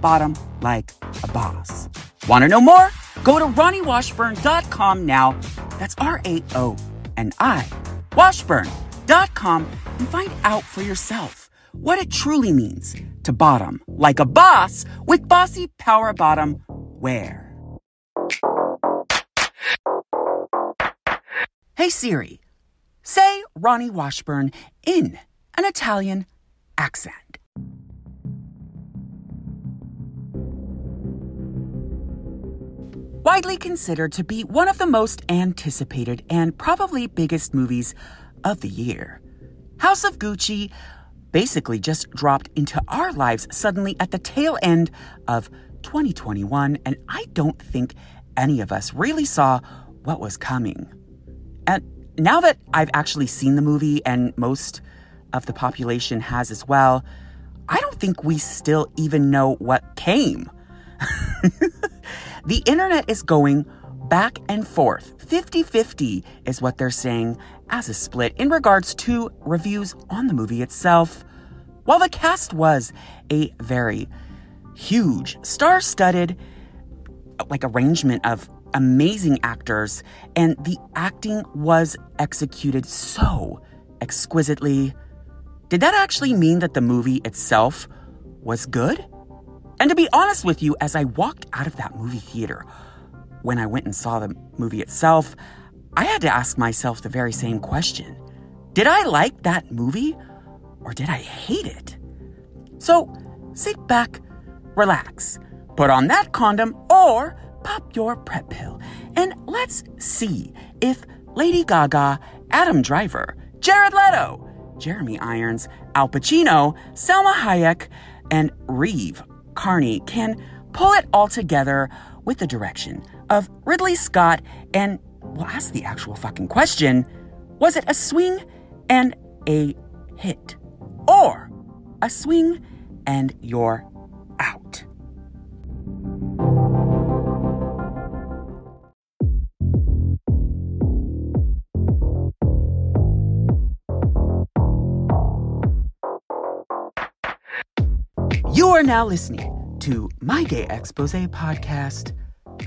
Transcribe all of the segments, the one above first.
bottom like a boss. Want to know more? Go to RaoniWashburn.com now. That's R A O N I Washburn.com and find out for yourself what it truly means to bottom like a boss with bossy power bottom wear. Hey Siri, say Raoni Washburn in an Italian accent. Widely considered to be one of the most anticipated and probably biggest movies of the year, House of Gucci basically just dropped into our lives suddenly at the tail end of 2021, and I don't think any of us really saw what was coming. And now that I've actually seen the movie and most of the population has as well, I don't think we still even know what came. the internet is going back and forth. 50 50 is what they're saying as a split in regards to reviews on the movie itself. While the cast was a very huge, star studded, like arrangement of amazing actors, and the acting was executed so exquisitely. Did that actually mean that the movie itself was good? And to be honest with you, as I walked out of that movie theater, when I went and saw the movie itself, I had to ask myself the very same question Did I like that movie or did I hate it? So sit back, relax, put on that condom or pop your PrEP pill, and let's see if Lady Gaga, Adam Driver, Jared Leto, Jeremy Irons, Al Pacino, Salma Hayek, and Reeve Carney can pull it all together with the direction of Ridley Scott and we'll ask the actual fucking question was it a swing and a hit? Or a swing and you're are now listening to My Gay Expose podcast,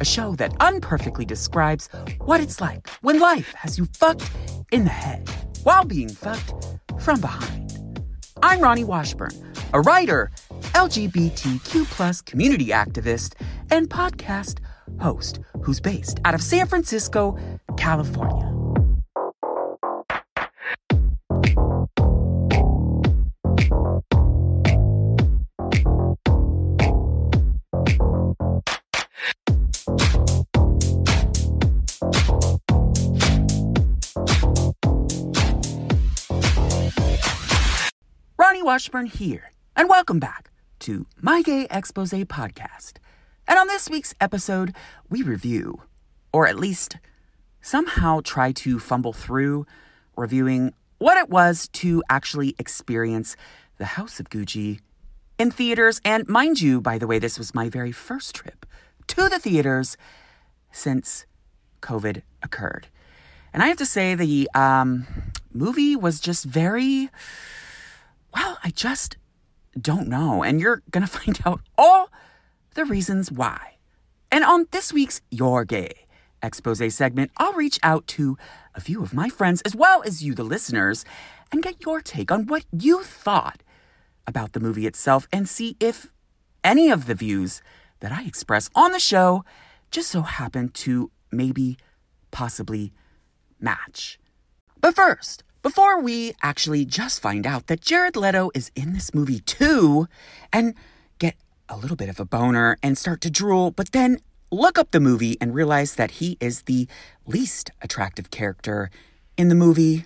a show that unperfectly describes what it's like when life has you fucked in the head while being fucked from behind. I'm Raoni Washburn, a writer, LGBTQ plus community activist, and podcast host who's based out of San Francisco, California. Washburn here, and welcome back to My Gay Expose podcast. And on this week's episode, we review, or at least somehow try to fumble through reviewing what it was to actually experience the House of Gucci in theaters. And mind you, by the way, this was my very first trip to the theaters since COVID occurred. And I have to say, the um, movie was just very well, I just don't know. And you're going to find out all the reasons why. And on this week's Your Gay expose segment, I'll reach out to a few of my friends as well as you, the listeners, and get your take on what you thought about the movie itself and see if any of the views that I express on the show just so happen to maybe possibly match. But first, before we actually just find out that Jared Leto is in this movie too and get a little bit of a boner and start to drool, but then look up the movie and realize that he is the least attractive character in the movie.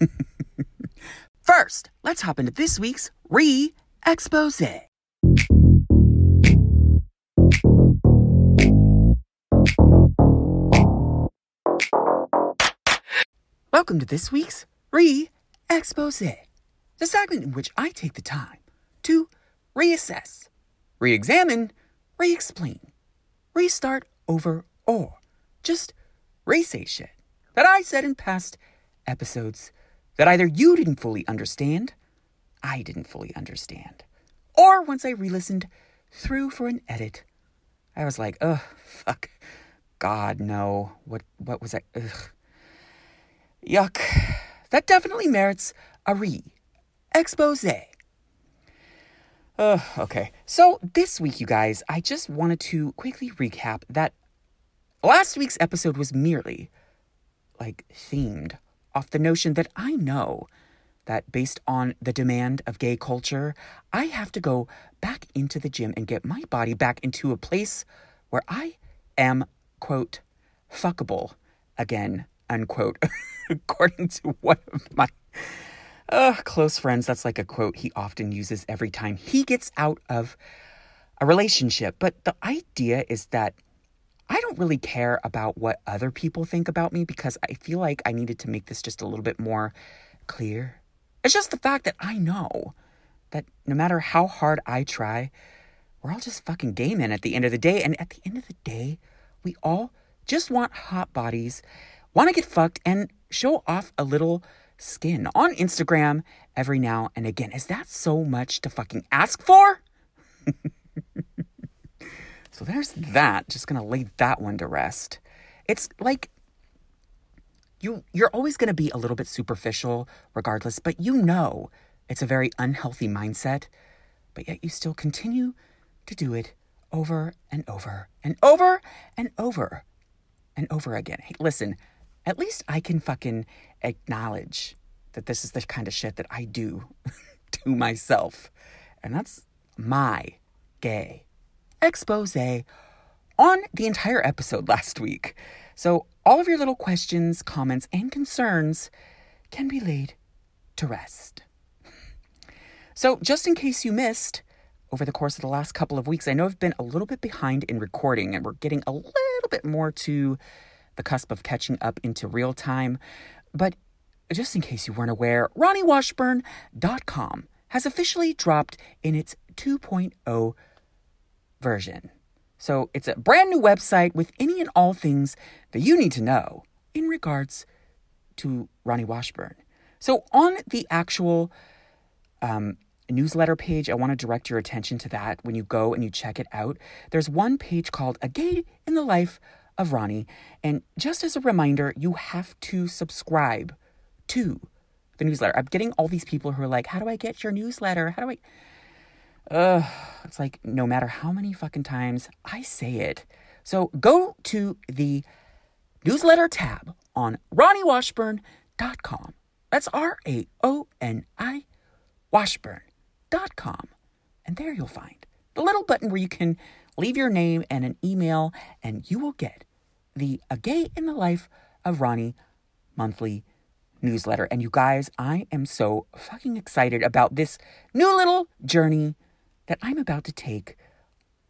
First, let's hop into this week's re expose. Welcome to this week's Re Expose, the segment in which I take the time to reassess, re examine, re explain, restart over, or just re say shit that I said in past episodes that either you didn't fully understand, I didn't fully understand, or once I re listened through for an edit, I was like, ugh, fuck. God, no. What, what was I? Ugh. Yuck. That definitely merits a re expose. Uh, okay. So this week, you guys, I just wanted to quickly recap that last week's episode was merely like themed off the notion that I know that based on the demand of gay culture, I have to go back into the gym and get my body back into a place where I am, quote, fuckable again, unquote, according to one of my uh, close friends. That's like a quote he often uses every time he gets out of a relationship. But the idea is that I don't really care about what other people think about me because I feel like I needed to make this just a little bit more clear. It's just the fact that I know that no matter how hard I try, we're all just fucking gay men at the end of the day. And at the end of the day, we all just want hot bodies, want to get fucked, and show off a little skin on Instagram every now and again. Is that so much to fucking ask for? so there's that. Just gonna lay that one to rest. It's like you you're always gonna be a little bit superficial regardless, but you know it's a very unhealthy mindset, but yet you still continue to do it over and over and over and over and over again. Hey, listen, at least I can fucking acknowledge that this is the kind of shit that I do to myself. And that's my gay expose on the entire episode last week. So, all of your little questions, comments, and concerns can be laid to rest. So, just in case you missed, over the course of the last couple of weeks, I know I've been a little bit behind in recording, and we're getting a little bit more to the cusp of catching up into real time. But just in case you weren't aware, RaoniWashburn.com has officially dropped in its 2.0 version. So it's a brand new website with any and all things that you need to know in regards to Raoni Washburn. So on the actual um, newsletter page, I want to direct your attention to that when you go and you check it out. There's one page called A Gay in the Life of Raoni. And just as a reminder, you have to subscribe to the newsletter. I'm getting all these people who are like, How do I get your newsletter? How do I. Ugh, it's like no matter how many fucking times I say it. So go to the newsletter tab on RaoniWashburn.com. That's R A O N I Washburn.com. And there you'll find the little button where you can leave your name and an email, and you will get the A Gay in the Life of Raoni monthly newsletter. And you guys, I am so fucking excited about this new little journey that I'm about to take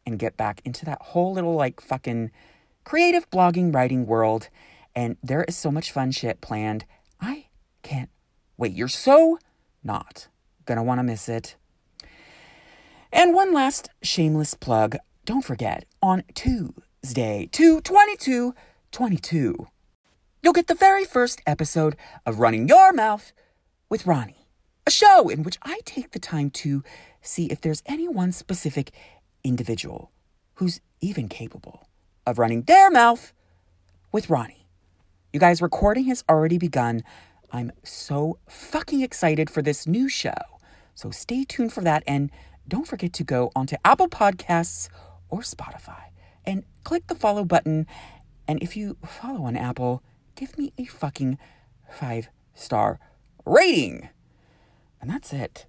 and get back into that whole little like fucking creative blogging writing world. And there is so much fun shit planned. I can't wait. You're so not gonna wanna miss it. And one last shameless plug. Don't forget, on Tuesday, 222 22, you'll get the very first episode of Running Your Mouth with Raoni, a show in which I take the time to see if there's any one specific individual who's even capable of running their mouth with Raoni. You guys, recording has already begun. I'm so fucking excited for this new show. So stay tuned for that. And don't forget to go onto Apple Podcasts or Spotify and click the follow button. And if you follow on Apple, give me a fucking five star rating. And that's it.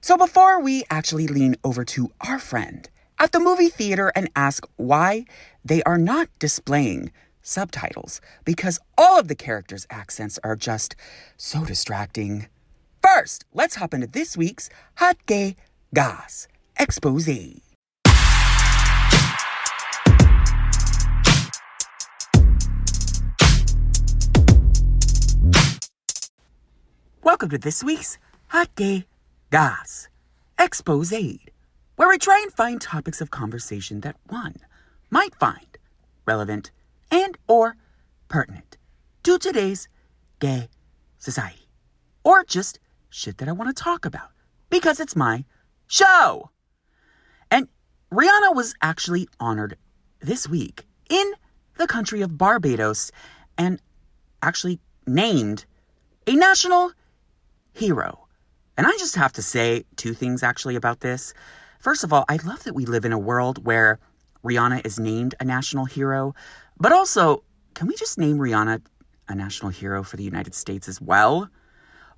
So before we actually lean over to our friend at the movie theater and ask why they are not displaying subtitles, because all of the characters' accents are just so distracting. First, let's hop into this week's Hot Gay Goss. expose. Welcome to this week's Hot Gay Goss Expose, where we try and find topics of conversation that one might find relevant and or pertinent to today's gay society or just shit that I want to talk about because it's my show. And Rihanna was actually honored this week in the country of Barbados and actually named a national hero. And I just have to say two things actually about this. First of all, I love that we live in a world where Rihanna is named a national hero, but also, can we just name Rihanna a national hero for the United States as well?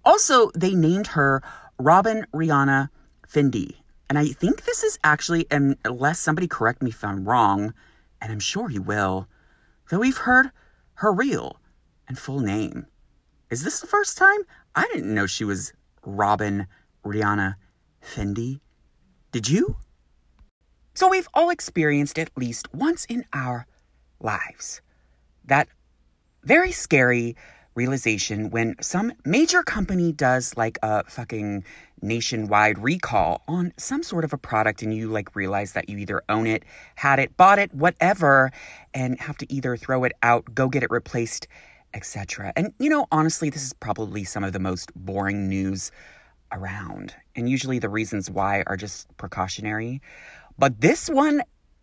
Also, they named her Robyn Rihanna Fenty. And I think this is actually, unless somebody correct me if I'm wrong, and I'm sure you will, that we've heard her real and full name. Is this the first time? I didn't know she was Robyn Rihanna Fenty. Did you? So we've all experienced at least once in our lives that very scary realization when some major company does like a fucking nationwide recall on some sort of a product and you like realize that you either own it, had it, bought it, whatever, and have to either throw it out, go get it replaced, etc. And you know, honestly, this is probably some of the most boring news around. And usually the reasons why are just precautionary. But this one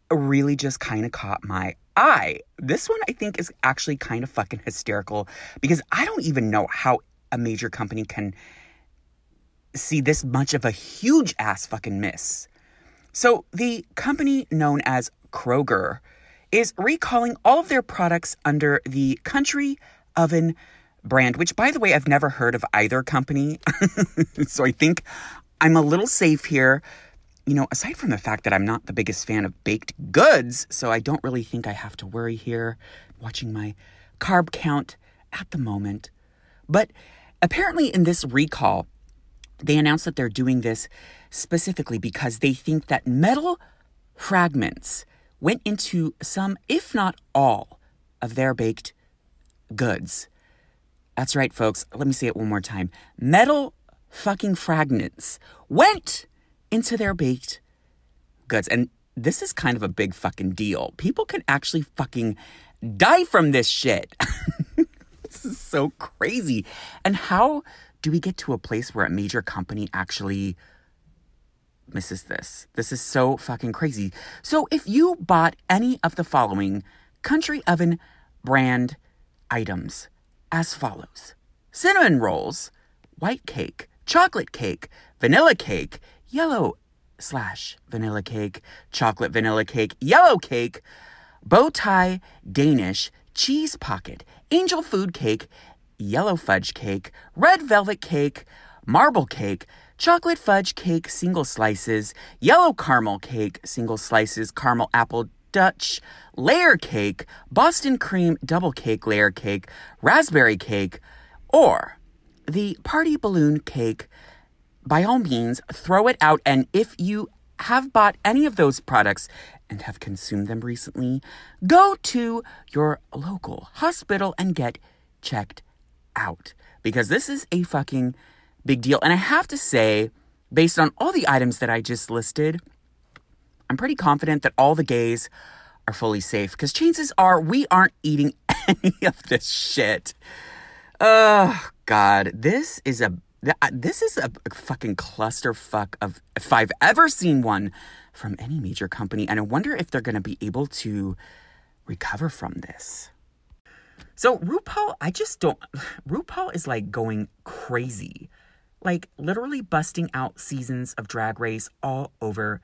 really just kind of caught my eye. This one I think is actually kind of fucking hysterical because I don't even know how a major company can see this much of a huge ass fucking miss. So, the company known as Kroger is recalling all of their products under the Country Oven brand, which, by the way, I've never heard of either company. so, I think I'm a little safe here you know, aside from the fact that I'm not the biggest fan of baked goods, so I don't really think I have to worry here watching my carb count at the moment. But apparently, in this recall, they announced that they're doing this specifically because they think that metal fragments went into some, if not all, of their baked goods. That's right, folks. Let me say it one more time. Metal fucking fragments went into their baked goods. And this is kind of a big fucking deal. People can actually fucking die from this shit. this is so crazy. And how do we get to a place where a major company actually misses this? This is so fucking crazy. So if you bought any of the following country oven brand items as follows cinnamon rolls, white cake, chocolate cake, vanilla cake, yellow slash vanilla cake, chocolate vanilla cake, yellow cake, bow tie Danish, cheese pocket, angel food cake, yellow fudge cake, red velvet cake, marble cake, chocolate fudge cake, single slices, yellow caramel cake, single slices, caramel apple Dutch, layer cake, Boston cream double cake layer cake, raspberry cake, or the party balloon cake by all means, throw it out. And if you have bought any of those products and have consumed them recently, go to your local hospital and get checked out because this is a fucking big deal. And I have to say, based on all the items that I just listed, I'm pretty confident that all the gays are fully safe because chances are we aren't eating any of this shit. Oh, God. This is a this is a fucking clusterfuck of if I've ever seen one from any major company. And I wonder if they're going to be able to recover from this. So RuPaul, I just don't. RuPaul is like going crazy, like literally busting out seasons of Drag Race all over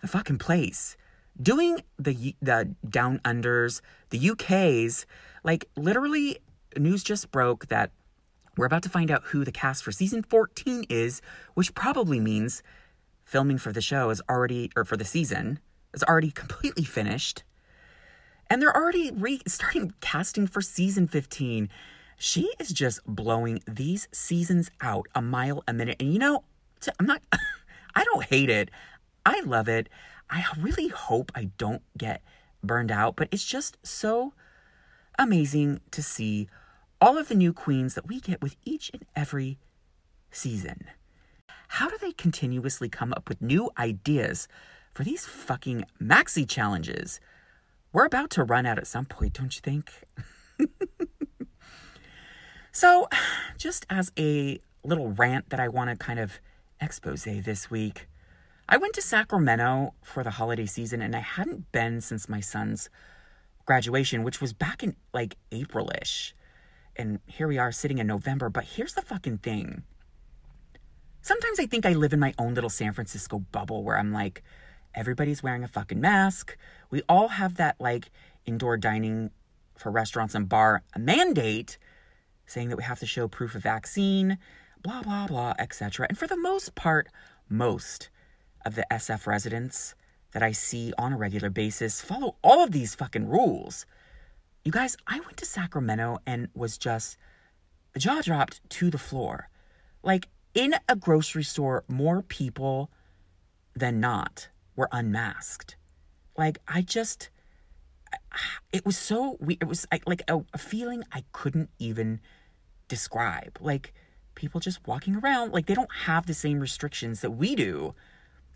the fucking place, doing the the down unders, the UK's, like literally. News just broke that we're about to find out who the cast for season 14 is, which probably means filming for the show is already, or for the season, is already completely finished. And they're already re- starting casting for season 15. She is just blowing these seasons out a mile a minute. And you know, I'm not, I don't hate it. I love it. I really hope I don't get burned out, but it's just so amazing to see all of the new queens that we get with each and every season. How do they continuously come up with new ideas for these fucking maxi challenges? We're about to run out at some point, don't you think? so, just as a little rant that I want to kind of expose this week, I went to Sacramento for the holiday season and I hadn't been since my son's graduation, which was back in like April ish. And here we are sitting in November. But here's the fucking thing. Sometimes I think I live in my own little San Francisco bubble where I'm like, everybody's wearing a fucking mask. We all have that like indoor dining for restaurants and bar mandate saying that we have to show proof of vaccine, blah, blah, blah, etc. And for the most part, most of the SF residents that I see on a regular basis follow all of these fucking rules. You guys, I went to Sacramento and was just jaw dropped to the floor. Like in a grocery store, more people than not were unmasked. Like I just it was so weird. it was like a, a feeling I couldn't even describe. Like people just walking around like they don't have the same restrictions that we do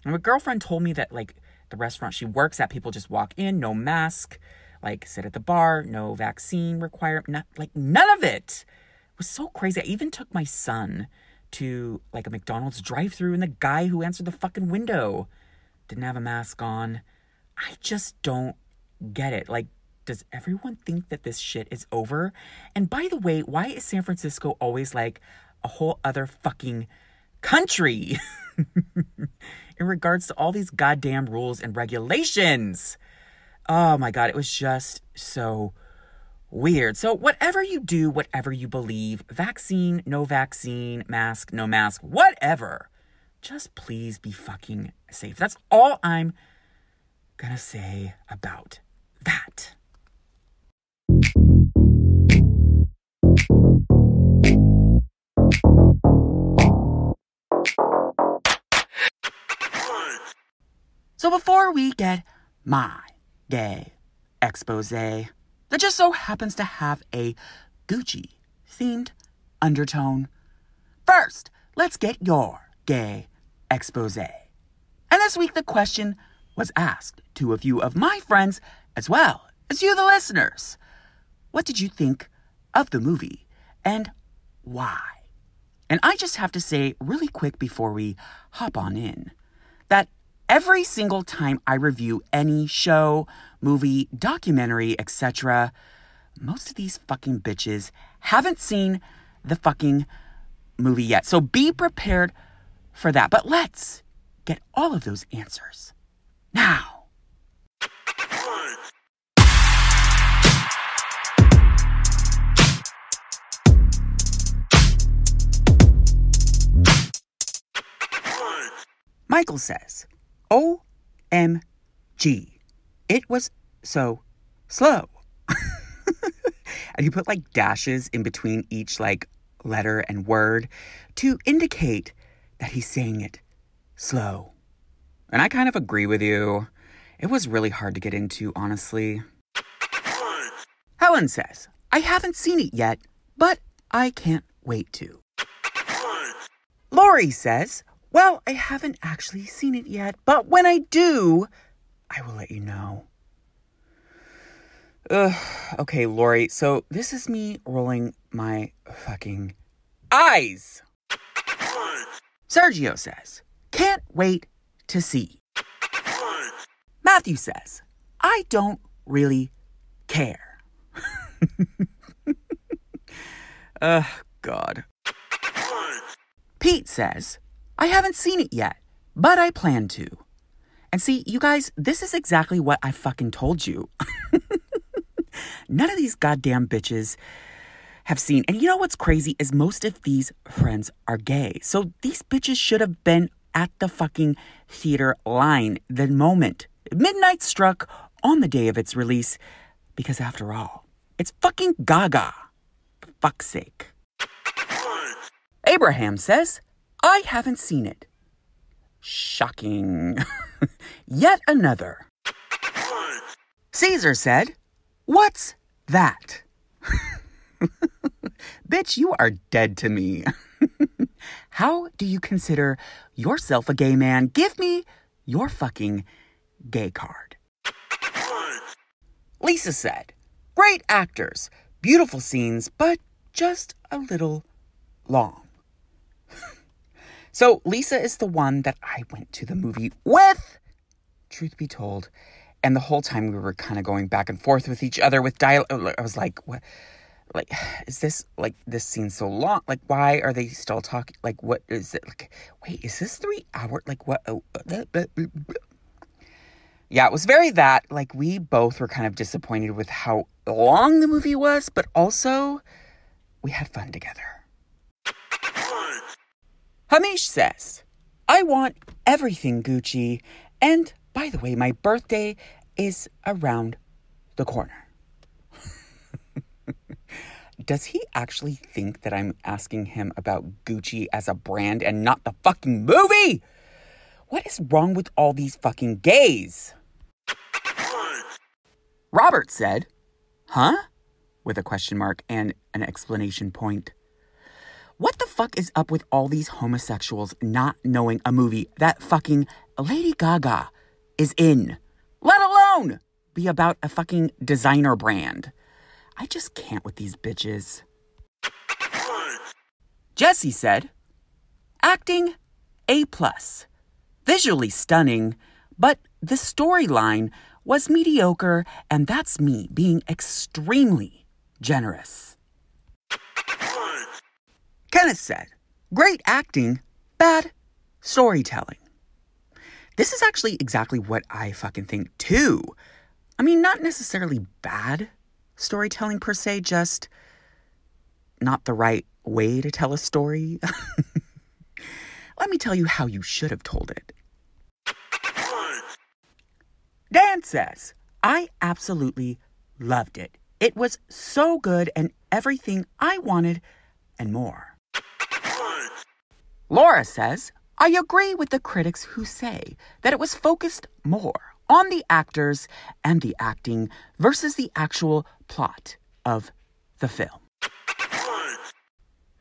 and my girlfriend told me that like the restaurant she works at, people just walk in, no mask, like sit at the bar, no vaccine requirement, not like none of it. It was so crazy. I even took my son to like a McDonald's drive-through and the guy who answered the fucking window didn't have a mask on. I just don't get it. Like does everyone think that this shit is over? And by the way, why is San Francisco always like a whole other fucking country? in regards to all these goddamn rules and regulations. Oh my God, it was just so weird. So, whatever you do, whatever you believe, vaccine, no vaccine, mask, no mask, whatever, just please be fucking safe. That's all I'm gonna say about that. So before we get my gay expose that just so happens to have a Gucci themed undertone, first, let's get your gay expose. And this week the question was asked to a few of my friends as well as you, the listeners. What did you think of the movie and why? And I just have to say, really quick before we hop on in, that every single time I review any show, movie, documentary, etc., most of these fucking bitches haven't seen the fucking movie yet. So be prepared for that. But let's get all of those answers now. Michael says, OMG. It was so slow. and he put like dashes in between each like letter and word to indicate that he's saying it slow. And I kind of agree with you. It was really hard to get into, honestly. Helen says, I haven't seen it yet, but I can't wait to. Lori says, well, I haven't actually seen it yet, but when I do, I will let you know. Ugh, okay, Lori, so this is me rolling my fucking eyes. Sergio says, can't wait to see. Matthew says, I don't really care. Ugh, God. Pete says, I haven't seen it yet, but I plan to. And see, you guys, this is exactly what I fucking told you. None of these goddamn bitches have seen. And you know what's crazy is most of these friends are gay. So these bitches should have been at the fucking theater line the moment midnight struck on the day of its release. Because after all, it's fucking gaga. For fuck's sake. Abraham says, I haven't seen it. Shocking. Yet another. Caesar said, What's that? Bitch, you are dead to me. How do you consider yourself a gay man? Give me your fucking gay card. Lisa said, Great actors, beautiful scenes, but just a little long. So, Lisa is the one that I went to the movie with, truth be told. And the whole time we were kind of going back and forth with each other with dialogue. I was like, what? like is this like this scene so long like why are they still talking like what is it like wait is this three hour like what oh, uh, yeah it was very that like we both were kind of disappointed with how long the movie was but also we had fun together hamish says i want everything gucci and by the way my birthday is around the corner does he actually think that I'm asking him about Gucci as a brand and not the fucking movie? What is wrong with all these fucking gays? Robert said, Huh? With a question mark and an explanation point. What the fuck is up with all these homosexuals not knowing a movie that fucking Lady Gaga is in? Let alone be about a fucking designer brand. I just can't with these bitches. Jesse said, acting A plus. Visually stunning, but the storyline was mediocre, and that's me being extremely generous. Kenneth said, Great acting, bad storytelling. This is actually exactly what I fucking think too. I mean, not necessarily bad storytelling per se, just not the right way to tell a story. Let me tell you how you should have told it. Dan says, I absolutely loved it. It was so good and everything I wanted and more. Laura says, I agree with the critics who say that it was focused more on the actors and the acting versus the actual plot of the film.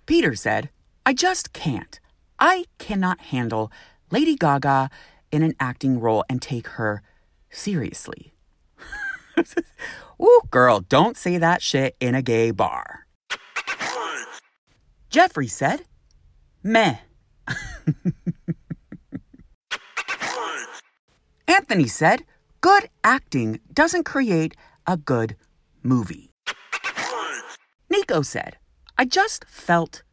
Peter said, I just can't. I cannot handle Lady Gaga in an acting role and take her seriously. Ooh, girl, don't say that shit in a gay bar. Jeffrey said, meh. Anthony said, good acting doesn't create a good movie. Nico said, I just felt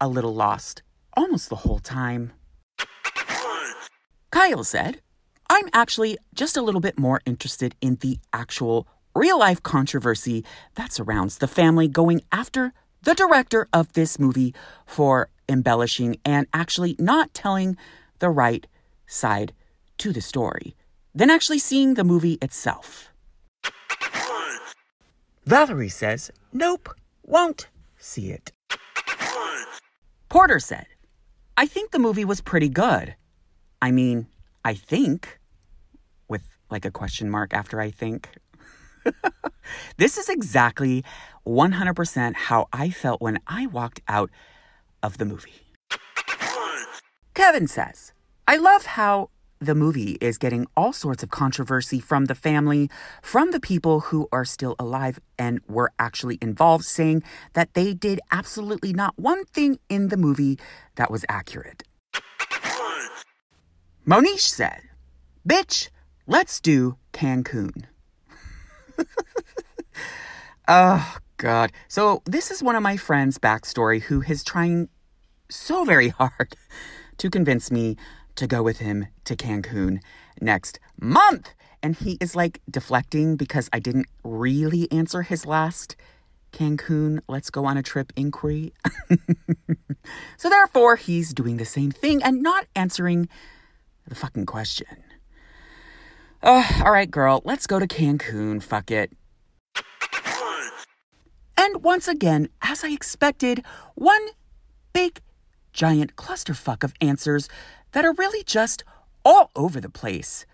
a little lost almost the whole time. Kyle said, I'm actually just a little bit more interested in the actual real life controversy that surrounds the family going after the director of this movie for embellishing and actually not telling the right side to the story than actually seeing the movie itself. Valerie says, Nope, won't see it. Porter said, I think the movie was pretty good. I mean, I think, with like a question mark after I think. this is exactly 100% how I felt when I walked out of the movie. Kevin says, I love how the movie is getting all sorts of controversy from the family, from the people who are still alive and were actually involved, saying that they did absolutely not one thing in the movie that was accurate. Monish said, Bitch, let's do Cancun. oh, God. So, this is one of my friends' backstory who is trying so very hard to convince me to go with him to Cancun next month. And he is like deflecting because I didn't really answer his last Cancun, let's go on a trip inquiry. so therefore, he's doing the same thing and not answering the fucking question. Oh, all right, girl, let's go to Cancun. Fuck it. And once again, as I expected, one big giant clusterfuck of answers that are really just all over the place.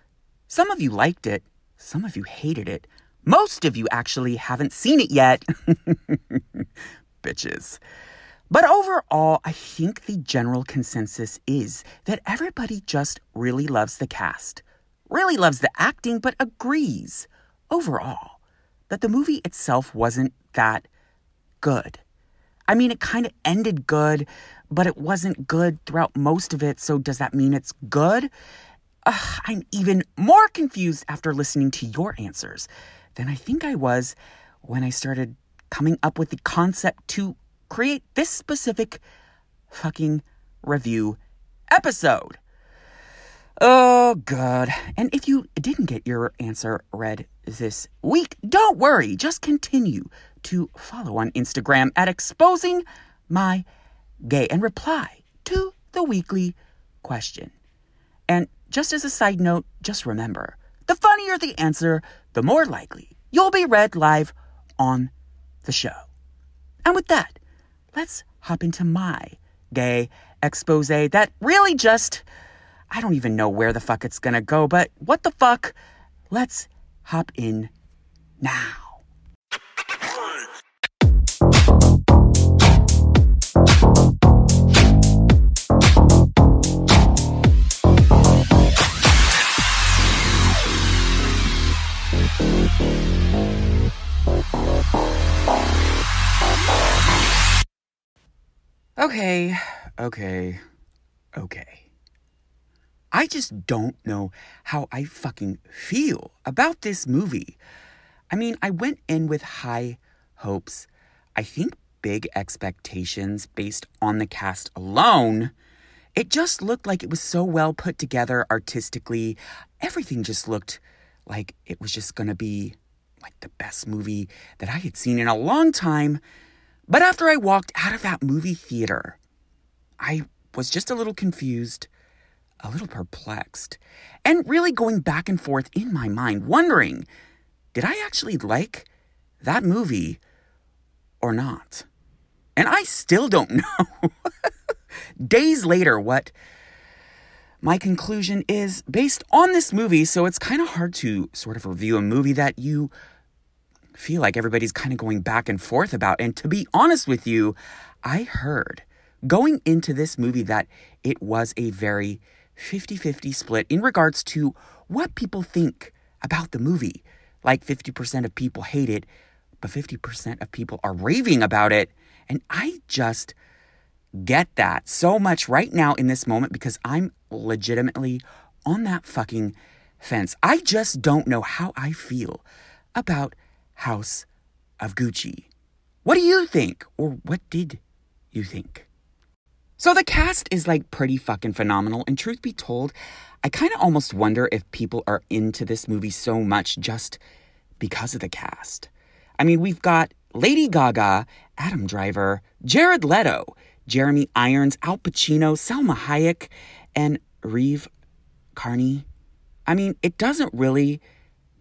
Some of you liked it, some of you hated it. Most of you actually haven't seen it yet. Bitches. But overall, I think the general consensus is that everybody just really loves the cast, really loves the acting, but agrees overall that the movie itself wasn't that good. I mean, it kind of ended good, but it wasn't good throughout most of it, so does that mean it's good? Ugh, I'm even more confused after listening to your answers than I think I was when I started coming up with the concept to create this specific fucking review episode. Oh, God. And if you didn't get your answer read this week, don't worry. Just continue to follow on Instagram at exposing my gay and reply to the weekly question. And just as a side note, just remember the funnier the answer, the more likely you'll be read live on the show. And with that, let's hop into my gay expose that really just, I don't even know where the fuck it's gonna go, but what the fuck? Let's hop in now. Okay, okay, okay. I just don't know how I fucking feel about this movie. I mean, I went in with high hopes. I think big expectations based on the cast alone. It just looked like it was so well put together artistically. Everything just looked like it was just gonna be like the best movie that I had seen in a long time. But after I walked out of that movie theater, I was just a little confused, a little perplexed, and really going back and forth in my mind, wondering did I actually like that movie or not? And I still don't know. Days later, what my conclusion is based on this movie, so it's kind of hard to sort of review a movie that you feel like everybody's kind of going back and forth about. And to be honest with you, I heard going into this movie that it was a very 50 50 split in regards to what people think about the movie. Like 50% of people hate it, but 50% of people are raving about it. And I just get that so much right now in this moment because I'm legitimately on that fucking fence. I just don't know how I feel about House of Gucci. What do you think? Or what did you think? So the cast is like pretty fucking phenomenal, and truth be told, I kind of almost wonder if people are into this movie so much just because of the cast. I mean, we've got Lady Gaga, Adam Driver, Jared Leto, Jeremy Irons, Al Pacino, Salma Hayek, and Reeve Carney. I mean, it doesn't really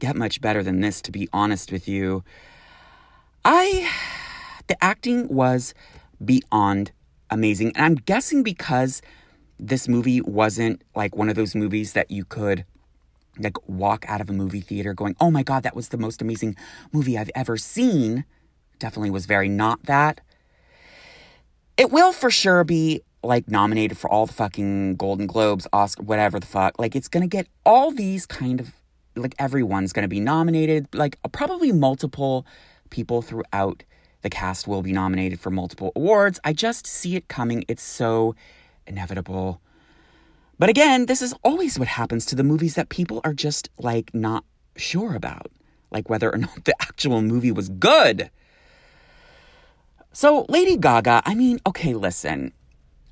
get much better than this, to be honest with you. I. The acting was beyond amazing. And I'm guessing because this movie wasn't like one of those movies that you could like walk out of a movie theater going, oh my God, that was the most amazing movie I've ever seen. Definitely was very not that. It will for sure be like nominated for all the fucking Golden Globes, Oscar, whatever the fuck. Like it's gonna get all these kind of like everyone's gonna be nominated, like probably multiple people throughout the cast will be nominated for multiple awards. I just see it coming. It's so inevitable. But again, this is always what happens to the movies that people are just like not sure about, like whether or not the actual movie was good. So, Lady Gaga, I mean, okay, listen.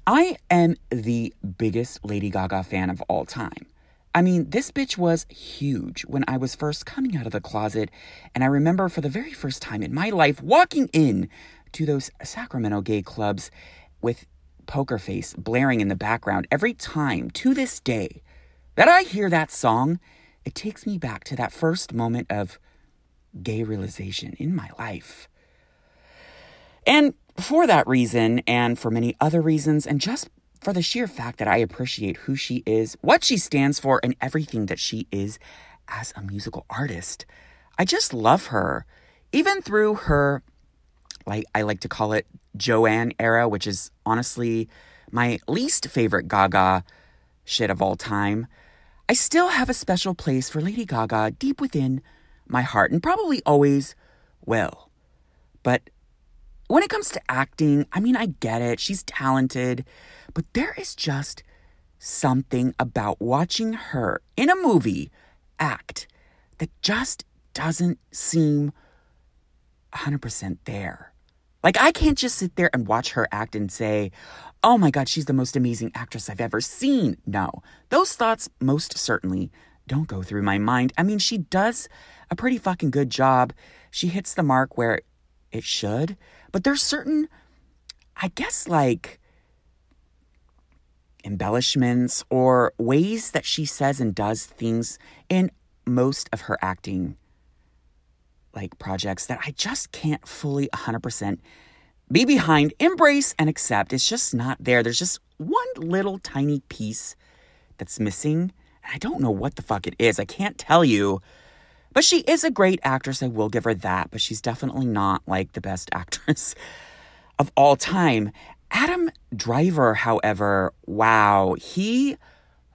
I am the biggest Lady Gaga fan of all time. I mean, this bitch was huge when I was first coming out of the closet, and I remember for the very first time in my life walking in to those Sacramento gay clubs with Poker Face blaring in the background every time to this day that I hear that song, it takes me back to that first moment of gay realization in my life. And for that reason, and for many other reasons, and just for the sheer fact that I appreciate who she is, what she stands for, and everything that she is as a musical artist. I just love her. Even through her, like I like to call it Joanne era, which is honestly my least favorite Gaga shit of all time. I still have a special place for Lady Gaga deep within my heart and probably always will. But when it comes to acting, I mean, I get it. She's talented. But there is just something about watching her in a movie act that just doesn't seem 100% there. Like, I can't just sit there and watch her act and say, oh my God, she's the most amazing actress I've ever seen. No, those thoughts most certainly don't go through my mind. I mean, she does a pretty fucking good job. She hits the mark where it should, but there's certain, I guess, like embellishments or ways that she says and does things in most of her acting like projects that I just can't fully 100% be behind, embrace, and accept. It's just not there. There's just one little tiny piece that's missing. And I don't know what the fuck it is. I can't tell you. But she is a great actress. I will give her that. But she's definitely not like the best actress of all time. Adam Driver, however, wow, he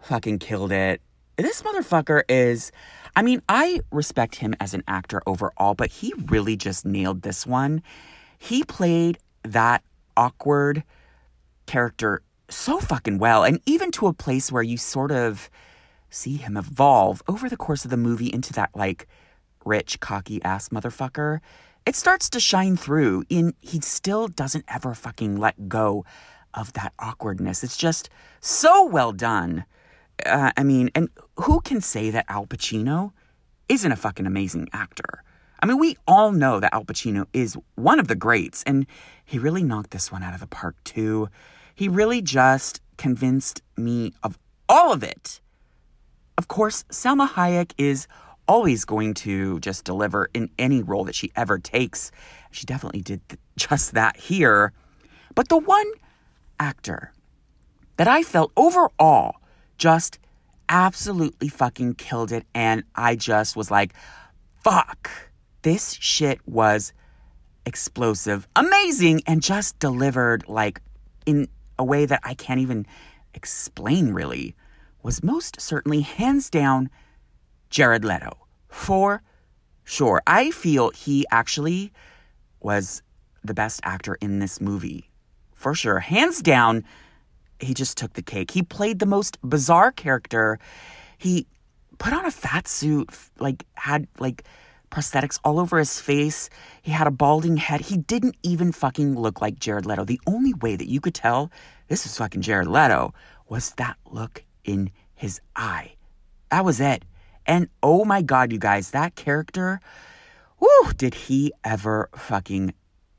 fucking killed it. This motherfucker is, I mean, I respect him as an actor overall, but he really just nailed this one. He played that awkward character so fucking well, and even to a place where you sort of see him evolve over the course of the movie into that like rich, cocky ass motherfucker it starts to shine through in he still doesn't ever fucking let go of that awkwardness. It's just so well done. Uh, I mean, and who can say that Al Pacino isn't a fucking amazing actor? I mean, we all know that Al Pacino is one of the greats, and he really knocked this one out of the park, too. He really just convinced me of all of it. Of course, Salma Hayek is always going to just deliver in any role that she ever takes. She definitely did th- just that here. But the one actor that I felt overall just absolutely fucking killed it, and I just was like, fuck, this shit was explosive, amazing, and just delivered like in a way that I can't even explain really, was most certainly hands down Jared Leto. For sure. I feel he actually was the best actor in this movie. For sure. Hands down, he just took the cake. He played the most bizarre character. He put on a fat suit, like, had, like, prosthetics all over his face. He had a balding head. He didn't even fucking look like Jared Leto. The only way that you could tell this was fucking Jared Leto was that look in his eye. That was it. And oh my God, you guys, that character, whoo, did he ever fucking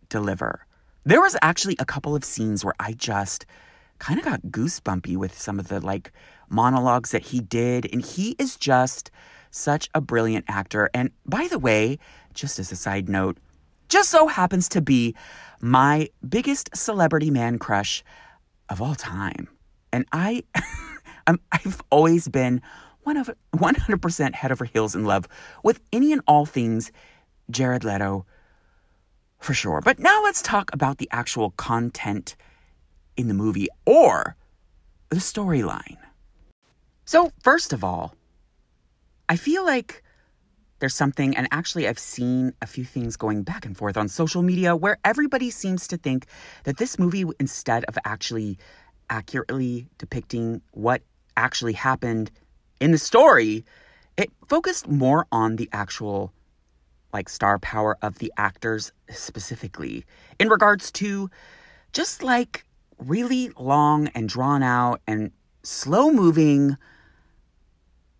deliver. There was actually a couple of scenes where I just kind of got goosebumpy with some of the like monologues that he did. And he is just such a brilliant actor. And by the way, just as a side note, just so happens to be my biggest celebrity man crush of all time. And I, I've always been 100% head over heels in love with any and all things Jared Leto for sure. But now let's talk about the actual content in the movie or the storyline. So, first of all, I feel like there's something, and actually, I've seen a few things going back and forth on social media where everybody seems to think that this movie, instead of actually accurately depicting what actually happened in the story, it focused more on the actual like star power of the actors specifically in regards to just like really long and drawn out and slow moving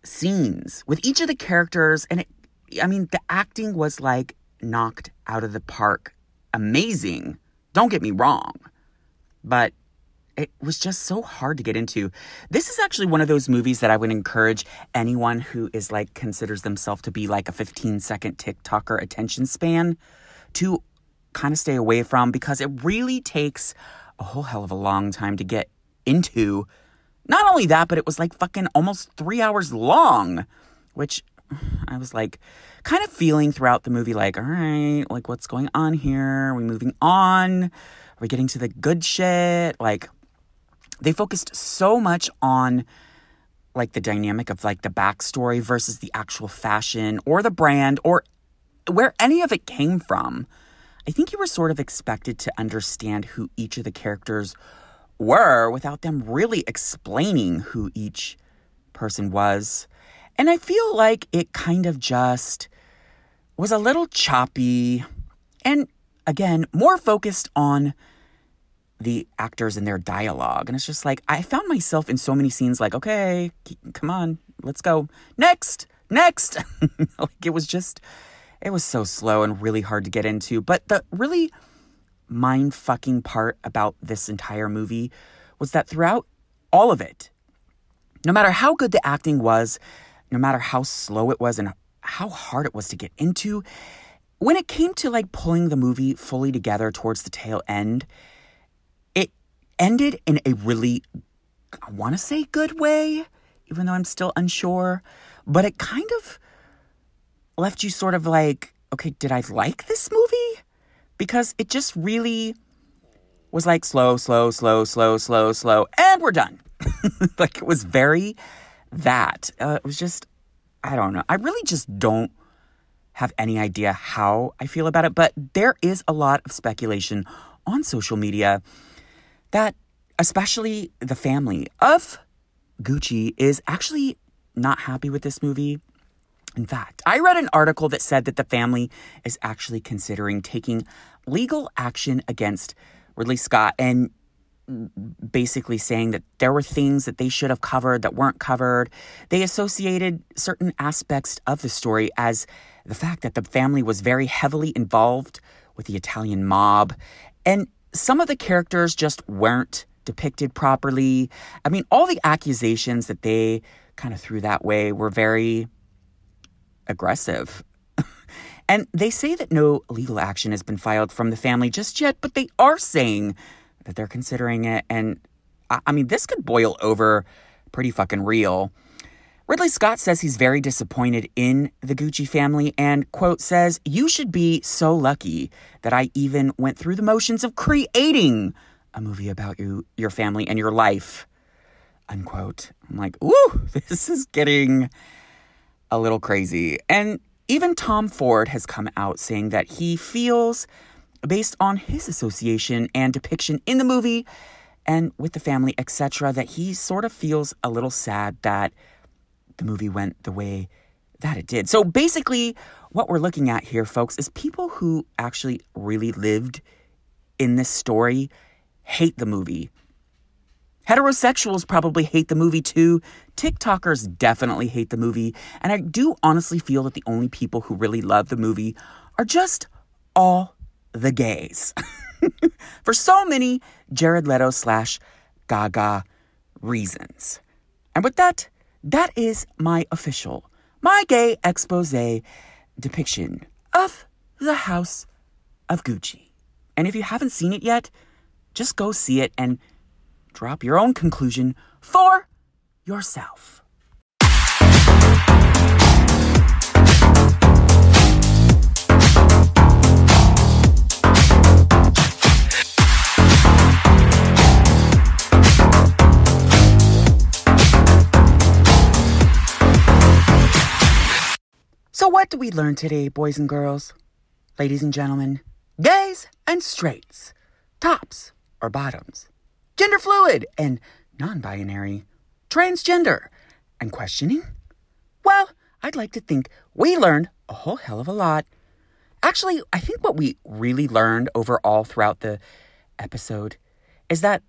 scenes with each of the characters. And it I mean the acting was like knocked out of the park. Amazing. Don't get me wrong. But it was just so hard to get into. This is actually one of those movies that I would encourage anyone who is like considers themselves to be like a 15 second TikToker attention span to kind of stay away from because it really takes a whole hell of a long time to get into. Not only that, but it was like fucking almost three hours long, which I was like kind of feeling throughout the movie like, all right, like what's going on here? Are we moving on? Are we getting to the good shit? Like, they focused so much on like the dynamic of like the backstory versus the actual fashion or the brand or where any of it came from. I think you were sort of expected to understand who each of the characters were without them really explaining who each person was. And I feel like it kind of just was a little choppy and again, more focused on the actors and their dialogue. And it's just like, I found myself in so many scenes like, okay, come on, let's go. Next, next. like it was just, it was so slow and really hard to get into. But the really mind fucking part about this entire movie was that throughout all of it, no matter how good the acting was, no matter how slow it was and how hard it was to get into, when it came to like pulling the movie fully together towards the tail end, ended in a really, I want to say good way, even though I'm still unsure, but it kind of left you sort of like, okay, did I like this movie? Because it just really was like slow, slow, slow, slow, slow, slow, and we're done. like it was very that. Uh, it was just, I don't know. I really just don't have any idea how I feel about it, but there is a lot of speculation on social media that, especially the family of Gucci, is actually not happy with this movie. In fact, I read an article that said that the family is actually considering taking legal action against Ridley Scott and basically saying that there were things that they should have covered that weren't covered. They associated certain aspects of the story as the fact that the family was very heavily involved with the Italian mob. And some of the characters just weren't depicted properly. I mean, all the accusations that they kind of threw that way were very aggressive. and they say that no legal action has been filed from the family just yet, but they are saying that they're considering it. And I, I mean, this could boil over pretty fucking real. Ridley Scott says he's very disappointed in the Gucci family and, quote, says, You should be so lucky that I even went through the motions of creating a movie about you, your family, and your life, unquote. I'm like, ooh, this is getting a little crazy. And even Tom Ford has come out saying that he feels, based on his association and depiction in the movie and with the family, etc., that he sort of feels a little sad that the movie went the way that it did. So basically, what we're looking at here, folks, is people who actually really lived in this story hate the movie. Heterosexuals probably hate the movie too. TikTokers definitely hate the movie. And I do honestly feel that the only people who really love the movie are just all the gays. For so many Jared Leto slash Gaga reasons. And with that, that is my official, my gay expose depiction of the House of Gucci. And if you haven't seen it yet, just go see it and drop your own conclusion for yourself. So, what do we learn today, boys and girls, ladies and gentlemen, gays and straights, tops or bottoms, gender fluid and non binary, transgender, and questioning? Well, I'd like to think we learned a whole hell of a lot. Actually, I think what we really learned overall throughout the episode is that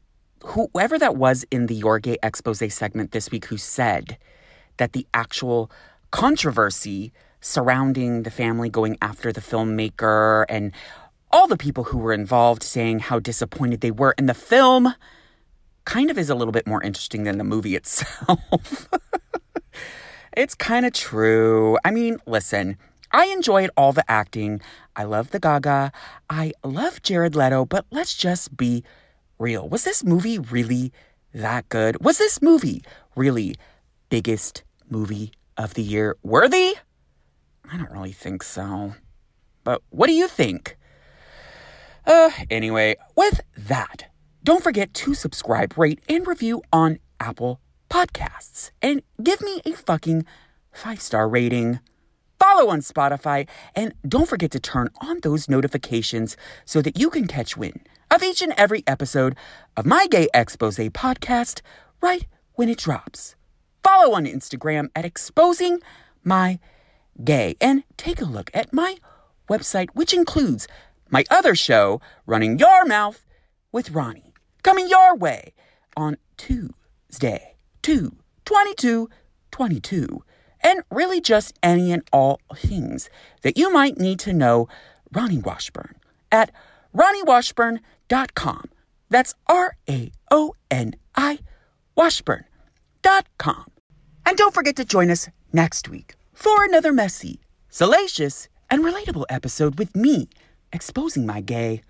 whoever that was in the Your Gay Expose segment this week who said that the actual controversy surrounding the family going after the filmmaker and all the people who were involved saying how disappointed they were in the film kind of is a little bit more interesting than the movie itself. it's kind of true. I mean, listen, I enjoyed all the acting. I love the Gaga. I love Jared Leto, but let's just be real. Was this movie really that good? Was this movie really biggest movie of the year worthy? I don't really think so. But what do you think? Uh, anyway, with that, don't forget to subscribe, rate, and review on Apple Podcasts. And give me a fucking five star rating. Follow on Spotify, and don't forget to turn on those notifications so that you can catch wind of each and every episode of my Gay Expose podcast right when it drops. Follow on Instagram at Exposing My Gay and take a look at my website, which includes my other show, Running Your Mouth with Raoni, coming your way on Tuesday, 2 22 22 and really just any and all things that you might need to know Raoni Washburn at RaoniWashburn.com. That's R A O N I Washburn.com. And don't forget to join us next week for another messy, salacious, and relatable episode with me exposing my gay.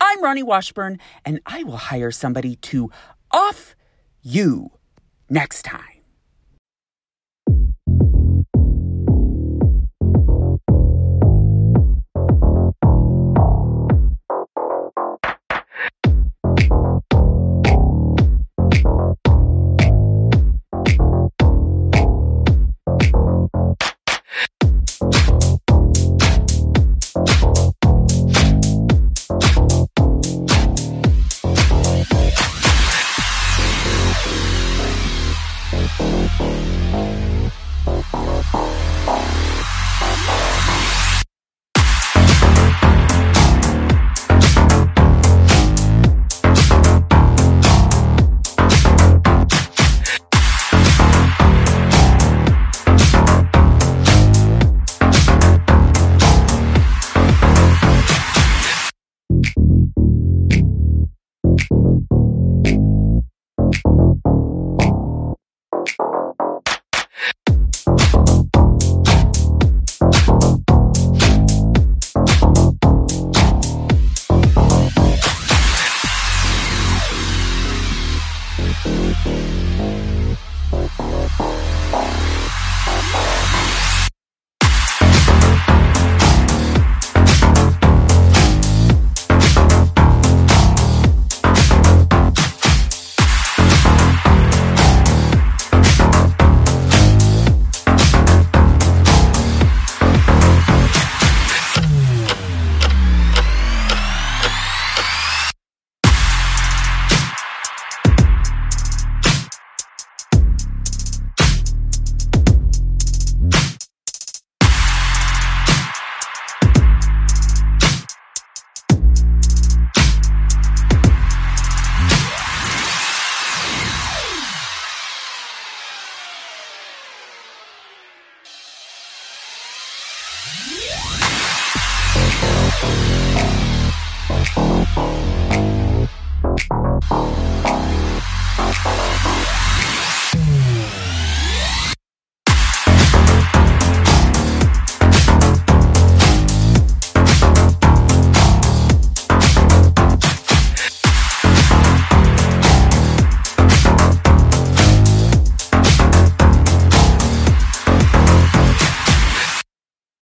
I'm Raoni Washburn, and I will hire somebody to off you next time.